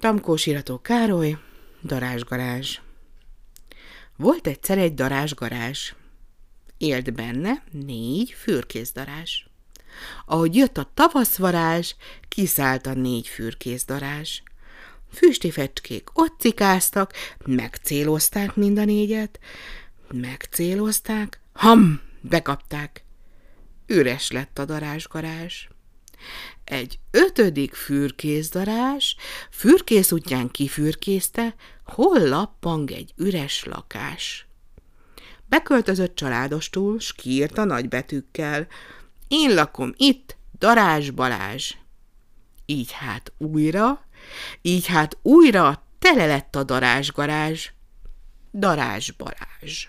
Tamkós Irató Károly, darázsgarázs. Volt egyszer egy darázsgarázs. Élt benne négy fürkészdarázs. Ahogy jött a tavaszvarázs, kiszállt a négy fürkészdarázs. Füstifecskék ott cikáztak, megcélozták mind a négyet, megcélozták, ham, bekapták. Üres lett a darázsgarázs. Egy ötödik fürkészdarás fürkész útján kifürkészte, hol lappang egy üres lakás. Beköltözött családostul, s a nagybetűkkel. Én lakom itt, Darázs Balázs. Így hát újra, így hát újra tele lett a darázsgarázs. Darázs Balázs.